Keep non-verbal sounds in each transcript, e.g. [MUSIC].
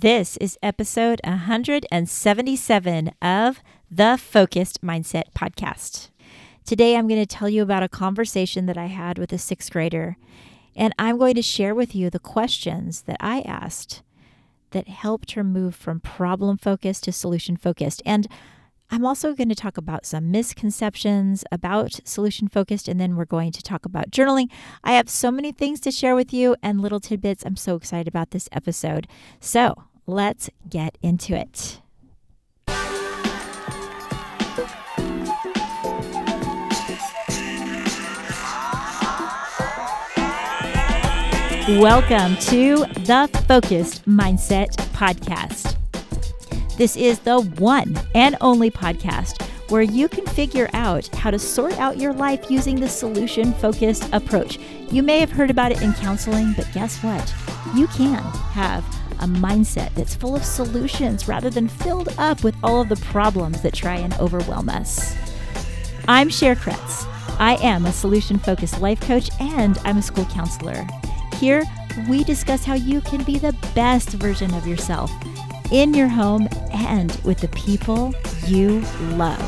This is episode 177 of the Focused Mindset Podcast. Today, I'm going to tell you about a conversation that I had with a sixth grader, and I'm going to share with you the questions that I asked that helped her move from problem focused to solution focused. And I'm also going to talk about some misconceptions about solution focused, and then we're going to talk about journaling. I have so many things to share with you and little tidbits. I'm so excited about this episode. So let's get into it. Welcome to the Focused Mindset Podcast. This is the one and only podcast where you can figure out how to sort out your life using the solution focused approach. You may have heard about it in counseling, but guess what? You can have a mindset that's full of solutions rather than filled up with all of the problems that try and overwhelm us. I'm Cher Kretz. I am a solution focused life coach and I'm a school counselor. Here, we discuss how you can be the best version of yourself in your home and with the people you love.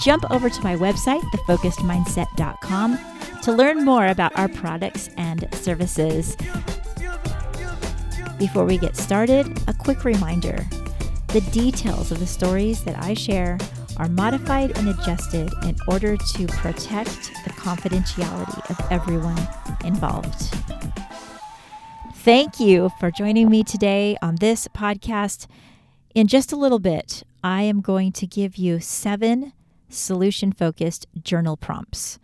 Jump over to my website, thefocusedmindset.com, to learn more about our products and services. Before we get started, a quick reminder the details of the stories that I share are modified and adjusted in order to protect the confidentiality of everyone involved. Thank you for joining me today on this podcast. In just a little bit, I am going to give you seven solution focused journal prompts.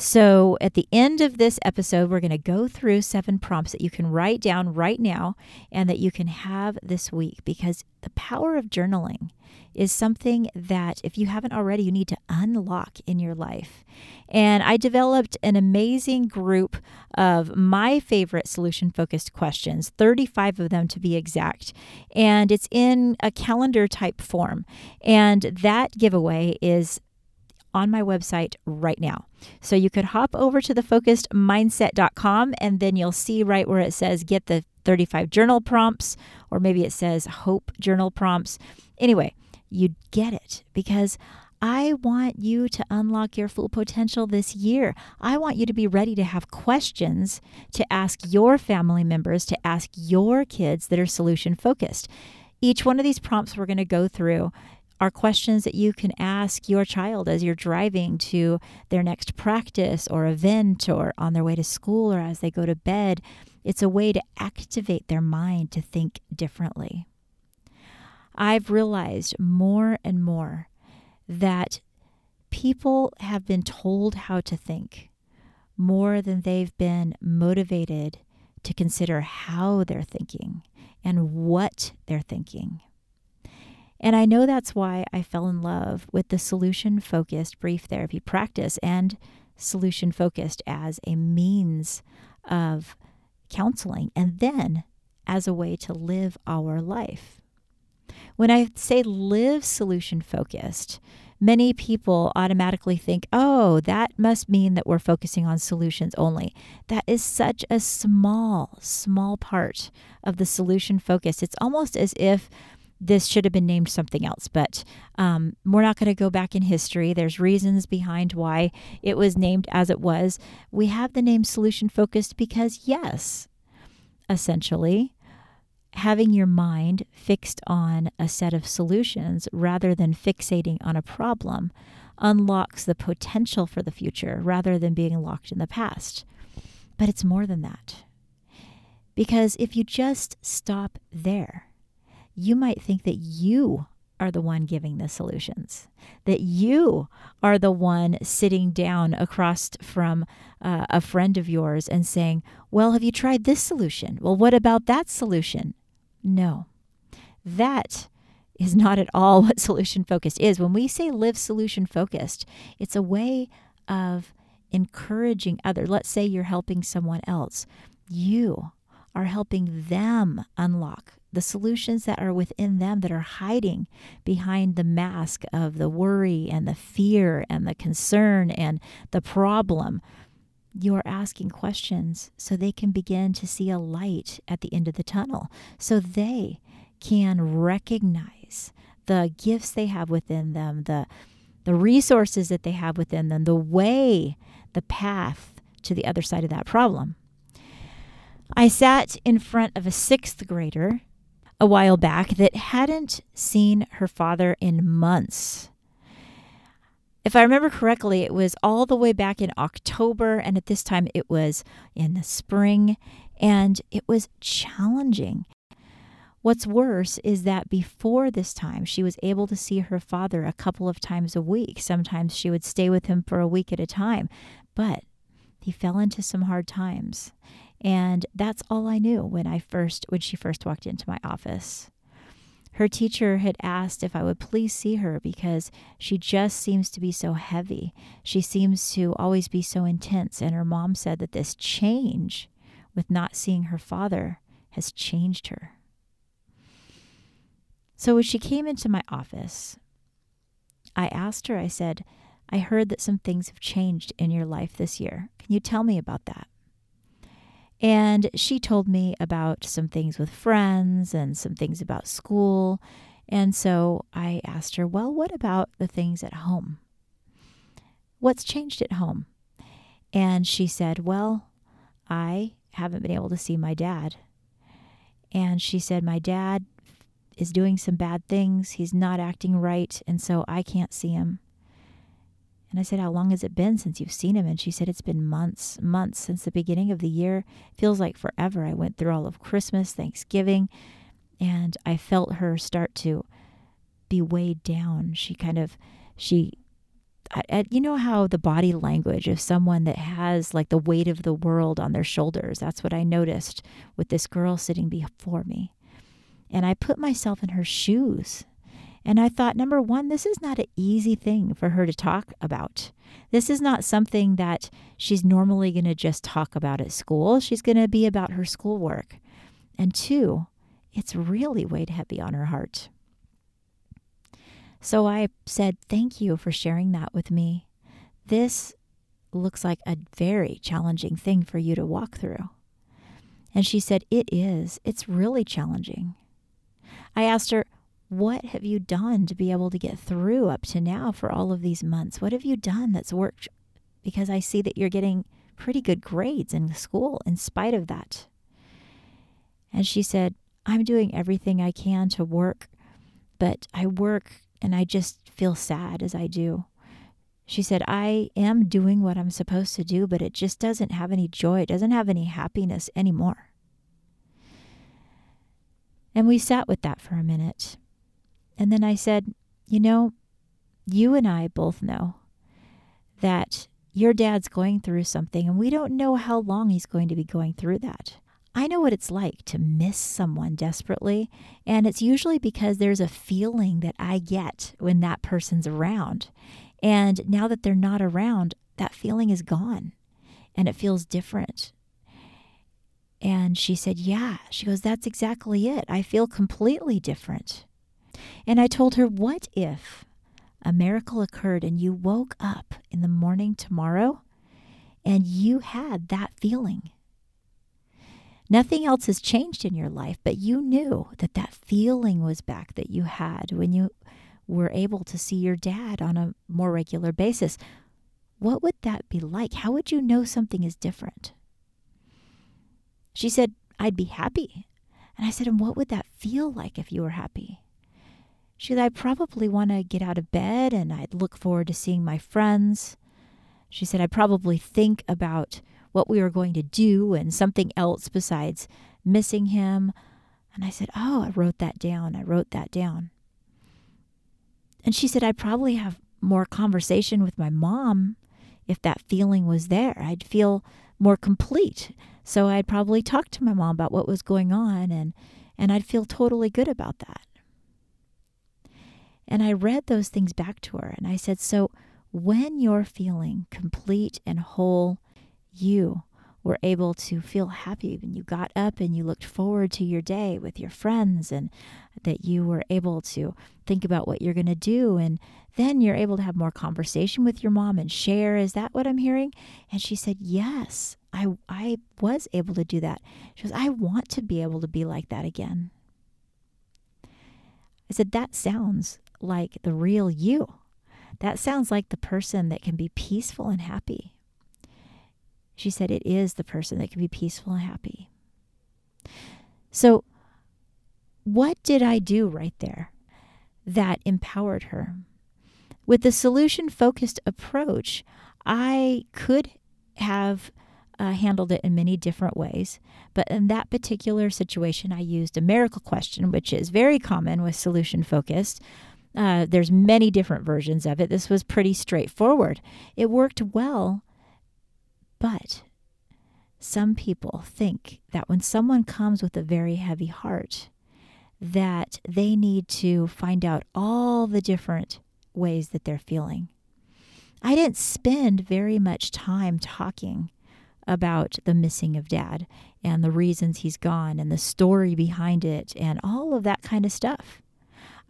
So, at the end of this episode, we're going to go through seven prompts that you can write down right now and that you can have this week because the power of journaling is something that, if you haven't already, you need to unlock in your life. And I developed an amazing group of my favorite solution focused questions, 35 of them to be exact. And it's in a calendar type form. And that giveaway is on my website right now. So you could hop over to thefocusedmindset.com and then you'll see right where it says get the 35 journal prompts, or maybe it says hope journal prompts. Anyway, you'd get it because I want you to unlock your full potential this year. I want you to be ready to have questions to ask your family members, to ask your kids that are solution focused. Each one of these prompts we're going to go through are questions that you can ask your child as you're driving to their next practice or event or on their way to school or as they go to bed. It's a way to activate their mind to think differently. I've realized more and more that people have been told how to think more than they've been motivated to consider how they're thinking and what they're thinking. And I know that's why I fell in love with the solution focused brief therapy practice and solution focused as a means of counseling and then as a way to live our life. When I say live solution focused, many people automatically think, oh, that must mean that we're focusing on solutions only. That is such a small, small part of the solution focus. It's almost as if this should have been named something else, but um, we're not going to go back in history. There's reasons behind why it was named as it was. We have the name solution focused because, yes, essentially, having your mind fixed on a set of solutions rather than fixating on a problem unlocks the potential for the future rather than being locked in the past. But it's more than that. Because if you just stop there, you might think that you are the one giving the solutions, that you are the one sitting down across from uh, a friend of yours and saying, Well, have you tried this solution? Well, what about that solution? No, that is not at all [LAUGHS] what solution focused is. When we say live solution focused, it's a way of encouraging others. Let's say you're helping someone else. You are helping them unlock the solutions that are within them that are hiding behind the mask of the worry and the fear and the concern and the problem. you're asking questions so they can begin to see a light at the end of the tunnel, so they can recognize the gifts they have within them, the the resources that they have within them, the way, the path to the other side of that problem. I sat in front of a sixth grader a while back that hadn't seen her father in months. If I remember correctly, it was all the way back in October, and at this time it was in the spring, and it was challenging. What's worse is that before this time, she was able to see her father a couple of times a week. Sometimes she would stay with him for a week at a time, but he fell into some hard times. And that's all I knew when I first when she first walked into my office. Her teacher had asked if I would please see her because she just seems to be so heavy. She seems to always be so intense. And her mom said that this change with not seeing her father has changed her. So when she came into my office, I asked her, I said, I heard that some things have changed in your life this year. Can you tell me about that? And she told me about some things with friends and some things about school. And so I asked her, Well, what about the things at home? What's changed at home? And she said, Well, I haven't been able to see my dad. And she said, My dad is doing some bad things. He's not acting right. And so I can't see him. And I said, How long has it been since you've seen him? And she said, It's been months, months since the beginning of the year. Feels like forever. I went through all of Christmas, Thanksgiving, and I felt her start to be weighed down. She kind of, she, I, you know how the body language of someone that has like the weight of the world on their shoulders. That's what I noticed with this girl sitting before me. And I put myself in her shoes and I thought, number one, this is not an easy thing for her to talk about. This is not something that she's normally going to just talk about at school. She's going to be about her schoolwork. And two, it's really weighed heavy on her heart. So I said, Thank you for sharing that with me. This looks like a very challenging thing for you to walk through. And she said, It is. It's really challenging. I asked her, what have you done to be able to get through up to now for all of these months? What have you done that's worked? Because I see that you're getting pretty good grades in school in spite of that. And she said, I'm doing everything I can to work, but I work and I just feel sad as I do. She said, I am doing what I'm supposed to do, but it just doesn't have any joy. It doesn't have any happiness anymore. And we sat with that for a minute. And then I said, You know, you and I both know that your dad's going through something, and we don't know how long he's going to be going through that. I know what it's like to miss someone desperately, and it's usually because there's a feeling that I get when that person's around. And now that they're not around, that feeling is gone and it feels different. And she said, Yeah. She goes, That's exactly it. I feel completely different. And I told her, What if a miracle occurred and you woke up in the morning tomorrow and you had that feeling? Nothing else has changed in your life, but you knew that that feeling was back that you had when you were able to see your dad on a more regular basis. What would that be like? How would you know something is different? She said, I'd be happy. And I said, And what would that feel like if you were happy? She said, I probably want to get out of bed and I'd look forward to seeing my friends. She said, I'd probably think about what we were going to do and something else besides missing him. And I said, Oh, I wrote that down. I wrote that down. And she said, I'd probably have more conversation with my mom if that feeling was there. I'd feel more complete. So I'd probably talk to my mom about what was going on and, and I'd feel totally good about that. And I read those things back to her and I said, So when you're feeling complete and whole, you were able to feel happy when you got up and you looked forward to your day with your friends and that you were able to think about what you're going to do and then you're able to have more conversation with your mom and share. Is that what i'm hearing? And she said yes i i was able to do that. She goes i want to be able to be like that again. I said that sounds like the real you that sounds like the person that can be peaceful and happy she said it is the person that can be peaceful and happy so what did I do right there that empowered her? With the solution focused approach, I could have uh, handled it in many different ways. But in that particular situation, I used a miracle question, which is very common with solution focused. Uh, there's many different versions of it. This was pretty straightforward. It worked well, but some people think that when someone comes with a very heavy heart, that they need to find out all the different ways that they're feeling. I didn't spend very much time talking about the missing of dad and the reasons he's gone and the story behind it and all of that kind of stuff.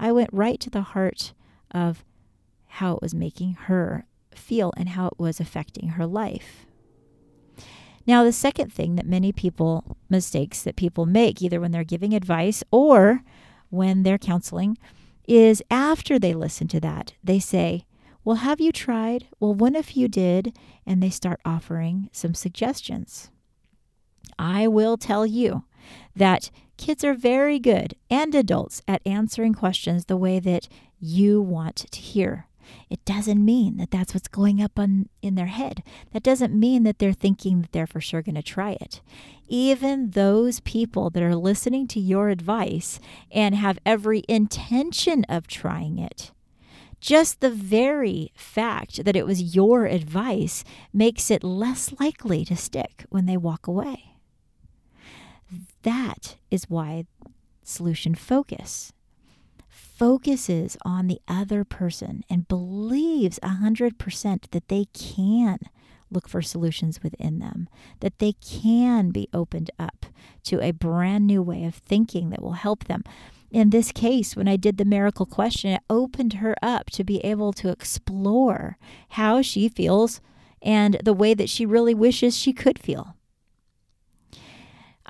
I went right to the heart of how it was making her feel and how it was affecting her life. Now, the second thing that many people, mistakes that people make, either when they're giving advice or when they're counseling, is after they listen to that, they say, Well, have you tried? Well, what if you did? And they start offering some suggestions. I will tell you that kids are very good and adults at answering questions the way that you want to hear. It doesn't mean that that's what's going up on, in their head. That doesn't mean that they're thinking that they're for sure going to try it. Even those people that are listening to your advice and have every intention of trying it, just the very fact that it was your advice makes it less likely to stick when they walk away. That is why solution focus focuses on the other person and believes 100% that they can look for solutions within them, that they can be opened up to a brand new way of thinking that will help them. In this case, when I did the miracle question, it opened her up to be able to explore how she feels and the way that she really wishes she could feel.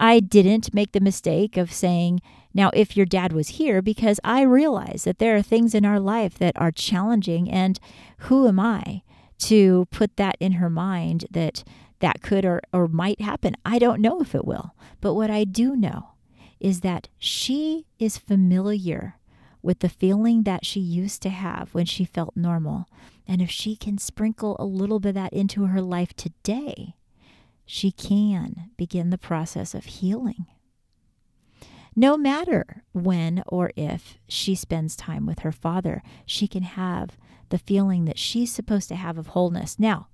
I didn't make the mistake of saying, now, if your dad was here, because I realize that there are things in our life that are challenging, and who am I to put that in her mind that that could or, or might happen? I don't know if it will. But what I do know is that she is familiar with the feeling that she used to have when she felt normal. And if she can sprinkle a little bit of that into her life today, she can begin the process of healing no matter when or if she spends time with her father, she can have the feeling that she's supposed to have of wholeness. Now,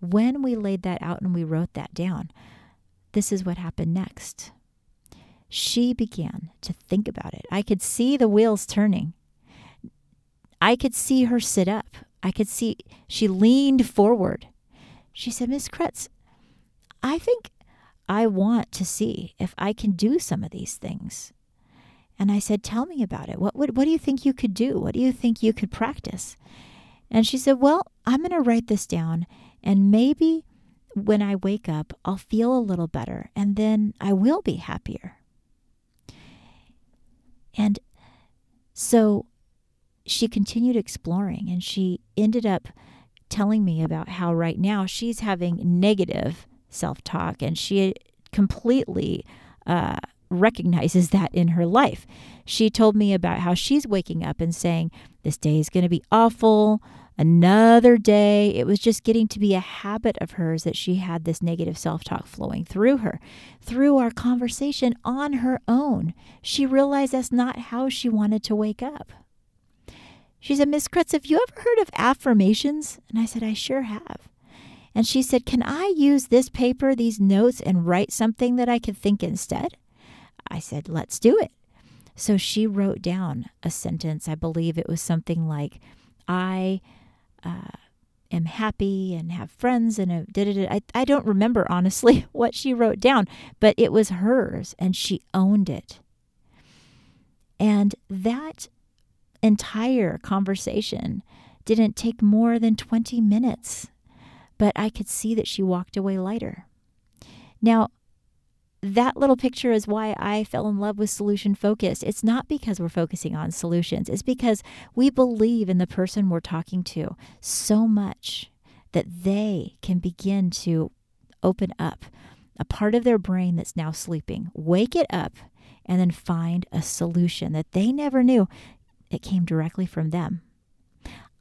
when we laid that out and we wrote that down, this is what happened next. She began to think about it. I could see the wheels turning. I could see her sit up. I could see she leaned forward. She said, Miss Kretz, I think I want to see if I can do some of these things. And I said, Tell me about it. What, what, what do you think you could do? What do you think you could practice? And she said, Well, I'm going to write this down, and maybe when I wake up, I'll feel a little better, and then I will be happier. And so she continued exploring, and she ended up telling me about how right now she's having negative self talk, and she completely uh, recognizes that in her life. She told me about how she's waking up and saying, This day is going to be awful. Another day. It was just getting to be a habit of hers that she had this negative self talk flowing through her. Through our conversation on her own, she realized that's not how she wanted to wake up. She said, Miss Kretz, have you ever heard of affirmations? And I said, I sure have. And she said, Can I use this paper, these notes, and write something that I could think instead? I said, Let's do it. So she wrote down a sentence. I believe it was something like, I uh, am happy and have friends and did it. I, I don't remember honestly [LAUGHS] what she wrote down, but it was hers and she owned it. And that entire conversation didn't take more than 20 minutes, but I could see that she walked away lighter. Now, that little picture is why I fell in love with solution focus. It's not because we're focusing on solutions, it's because we believe in the person we're talking to so much that they can begin to open up a part of their brain that's now sleeping, wake it up, and then find a solution that they never knew. It came directly from them.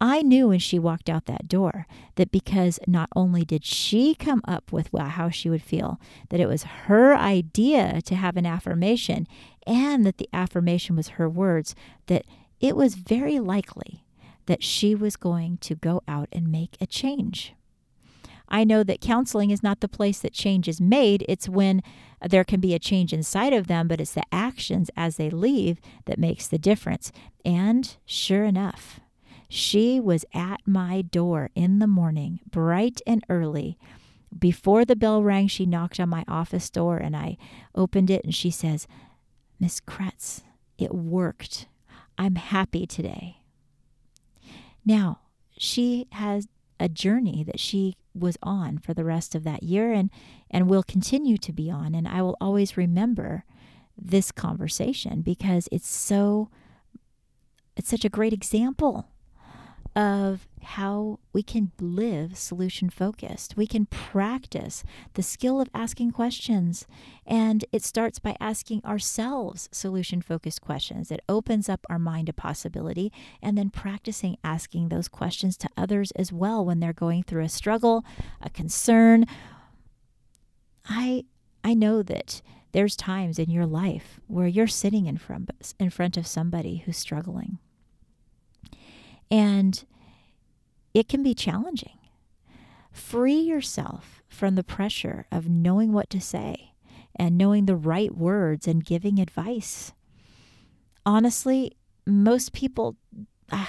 I knew when she walked out that door that because not only did she come up with how she would feel, that it was her idea to have an affirmation, and that the affirmation was her words, that it was very likely that she was going to go out and make a change. I know that counseling is not the place that change is made. It's when there can be a change inside of them, but it's the actions as they leave that makes the difference. And sure enough, she was at my door in the morning, bright and early. Before the bell rang, she knocked on my office door and I opened it and she says, Miss Kretz, it worked. I'm happy today. Now, she has a journey that she was on for the rest of that year and, and will continue to be on. And I will always remember this conversation because it's so it's such a great example of how we can live solution focused. We can practice the skill of asking questions. And it starts by asking ourselves solution focused questions. It opens up our mind to possibility and then practicing asking those questions to others as well when they're going through a struggle, a concern. I I know that there's times in your life where you're sitting in front in front of somebody who's struggling and it can be challenging. Free yourself from the pressure of knowing what to say and knowing the right words and giving advice. Honestly, most people uh,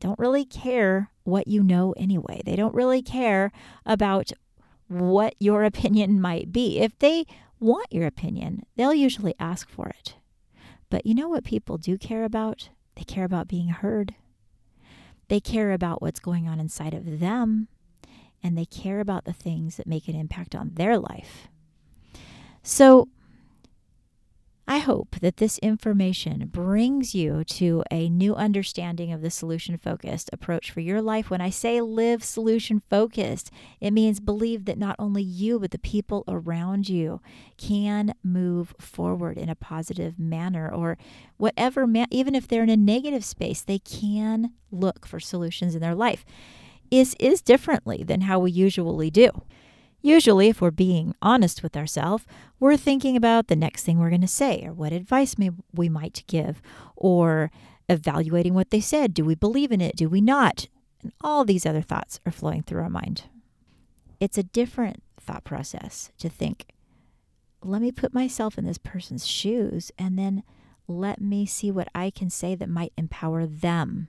don't really care what you know anyway. They don't really care about what your [LAUGHS] opinion might be. If they want your opinion, they'll usually ask for it. But you know what people do care about? They care about being heard. They care about what's going on inside of them, and they care about the things that make an impact on their life. So, I hope that this information brings you to a new understanding of the solution focused approach for your life. When I say live solution focused, it means believe that not only you, but the people around you can move forward in a positive manner or whatever, even if they're in a negative space, they can look for solutions in their life. Is is differently than how we usually do. Usually, if we're being honest with ourselves, we're thinking about the next thing we're going to say or what advice may, we might give or evaluating what they said. Do we believe in it? Do we not? And all these other thoughts are flowing through our mind. It's a different thought process to think, let me put myself in this person's shoes and then let me see what I can say that might empower them.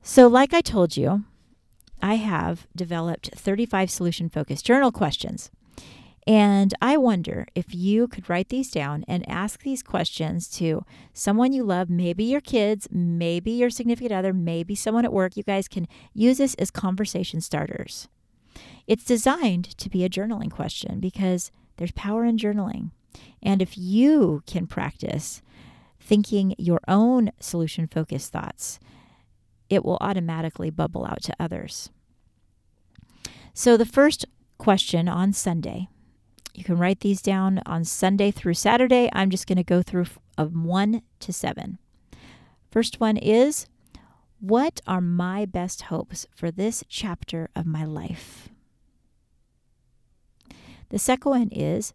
So, like I told you, I have developed 35 solution focused journal questions. And I wonder if you could write these down and ask these questions to someone you love, maybe your kids, maybe your significant other, maybe someone at work. You guys can use this as conversation starters. It's designed to be a journaling question because there's power in journaling. And if you can practice thinking your own solution focused thoughts, it will automatically bubble out to others. So, the first question on Sunday, you can write these down on Sunday through Saturday. I'm just going to go through of 1 to 7. First one is What are my best hopes for this chapter of my life? The second one is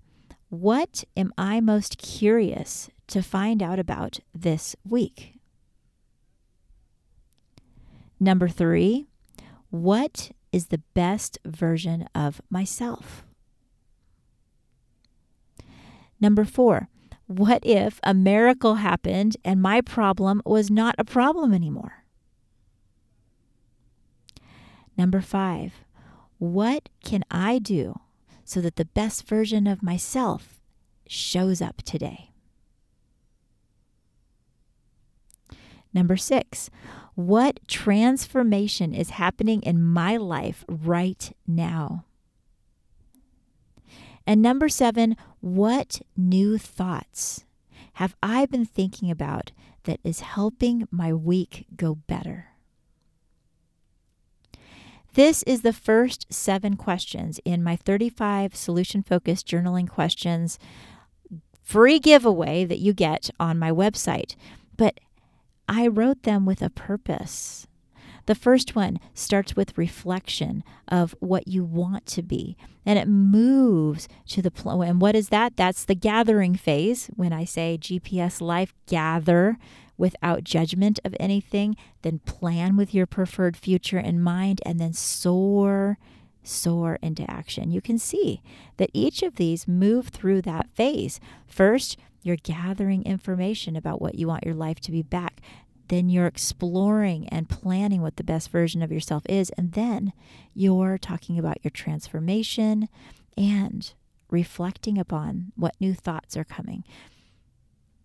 What am I most curious to find out about this week? Number three, what is the best version of myself? Number four, what if a miracle happened and my problem was not a problem anymore? Number five, what can I do so that the best version of myself shows up today? Number six, what transformation is happening in my life right now? And number seven, what new thoughts have I been thinking about that is helping my week go better? This is the first seven questions in my 35 solution focused journaling questions free giveaway that you get on my website. But I wrote them with a purpose. The first one starts with reflection of what you want to be, and it moves to the and what is that? That's the gathering phase. When I say GPS life, gather without judgment of anything, then plan with your preferred future in mind, and then soar, soar into action. You can see that each of these move through that phase. First, you're gathering information about what you want your life to be back then you're exploring and planning what the best version of yourself is. And then you're talking about your transformation and reflecting upon what new thoughts are coming.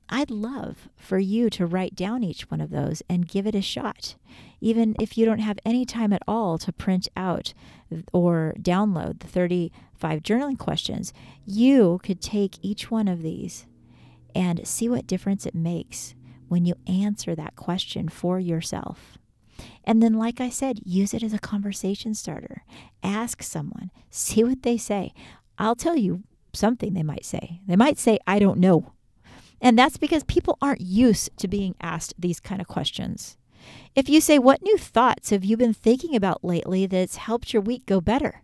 I'd love for you to write down each one of those and give it a shot. Even if you don't have any time at all to print out or download the 35 journaling questions, you could take each one of these and see what difference it makes when you answer that question for yourself. And then, like I said, use it as a conversation starter. Ask someone, see what they say. I'll tell you something they might say. They might say, I don't know. And that's because people aren't used to being asked these kind of questions. If you say, What new thoughts have you been thinking about lately that's helped your week go better?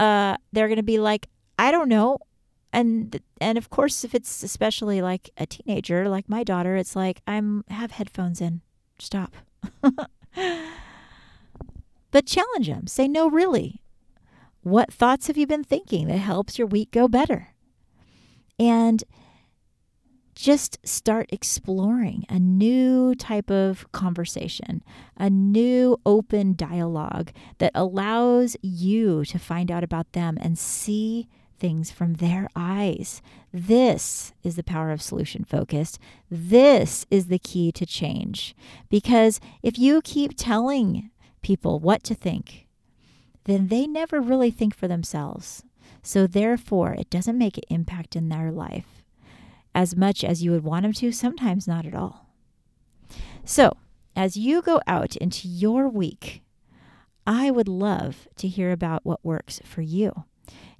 Uh, they're going to be like, I don't know and and of course if it's especially like a teenager like my daughter it's like i'm have headphones in. Stop. [LAUGHS] But challenge them say no really. What thoughts have you been thinking that helps your week go better? And just start exploring a new type of conversation, a new open dialogue that allows you to find out about them and see things from their eyes. This is the power of solution focused. This is the key to change. Because if you keep telling people what to think, then they never really think for themselves. So, therefore, it doesn't make an impact in their life as much as you would want them to, sometimes not at all. So, as you go out into your week, I would love to hear about what works for you.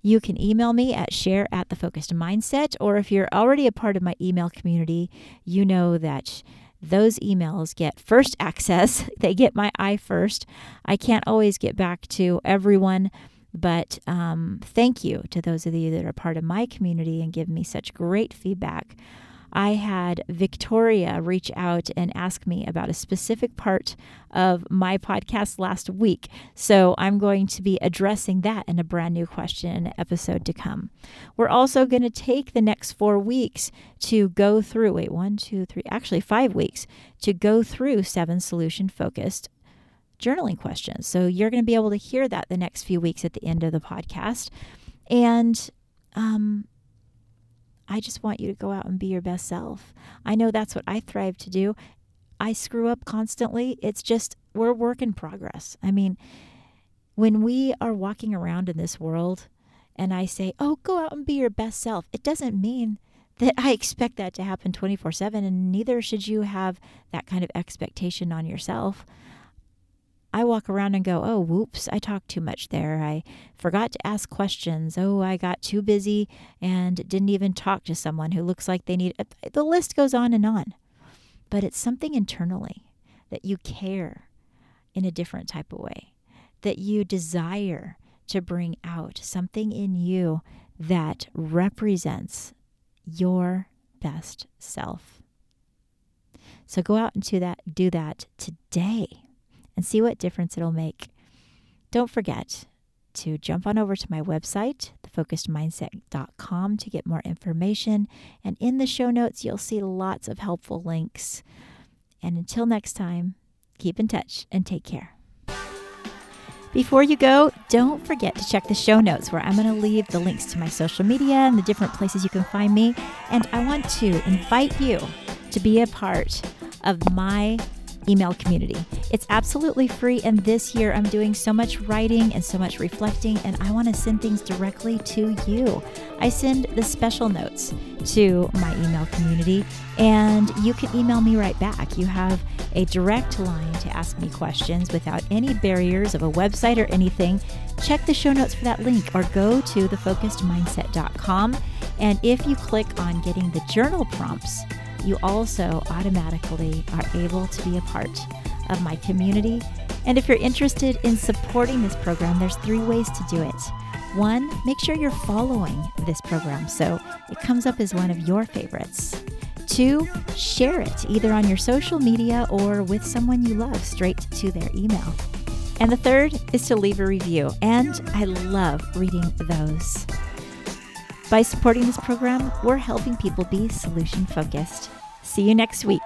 You can email me at Cher at the focused mindset, or if you're already a part of my email community, you know that those emails get first access. [LAUGHS] They get my eye first. I can't always get back to everyone, but um, thank you to those of you that are part of my community and give me such great feedback I had Victoria reach out and ask me about a specific part of my podcast last week. So I'm going to be addressing that in a brand new question episode to come. We're also going to take the next four weeks to go through, wait, one, two, three, actually five weeks to go through seven solution focused journaling questions. So you're going to be able to hear that the next few weeks at the end of the podcast. And um, I just want you to go out and be your best self. I know that's what I thrive to do. I screw up constantly. It's just, we're work in progress. I mean, when we are walking around in this world and I say, oh, go out and be your best self, it doesn't mean that I expect that to happen 24 7, and neither should you have that kind of expectation on yourself. I walk around and go, oh, whoops, I talked too much there. I forgot to ask questions. Oh, I got too busy and didn't even talk to someone who looks like they need. The list goes on and on. But it's something internally that you care in a different type of way, that you desire to bring out something in you that represents your best self. So go out and do that, do that today and see what difference it'll make. Don't forget to jump on over to my website, thefocusedmindset.com, to get more information. And in the show notes, you'll see lots of helpful links. And until next time, keep in touch and take care. Before you go, don't forget to check the show notes where I'm going to leave the links to my social media and the different places you can find me. And I want to invite you to be a part of my email community. It's absolutely free, and this year I'm doing so much writing and so much reflecting, and I want to send things directly to you. I send the special notes to my email community, and you can email me right back. You have a direct line to ask me questions without any barriers of a website or anything. Check the show notes for that link or go to thefocusedmindset.com. And if you click on getting the journal prompts, you also automatically are able to be a part of my community. And if you're interested in supporting this program, there's three ways to do it. One, make sure you're following this program so it comes up as one of your favorites. Two, share it either on your social media or with someone you love straight to their email. And the third is to leave a review, and I love reading those. By supporting this program, we're helping people be solution focused. See you next week.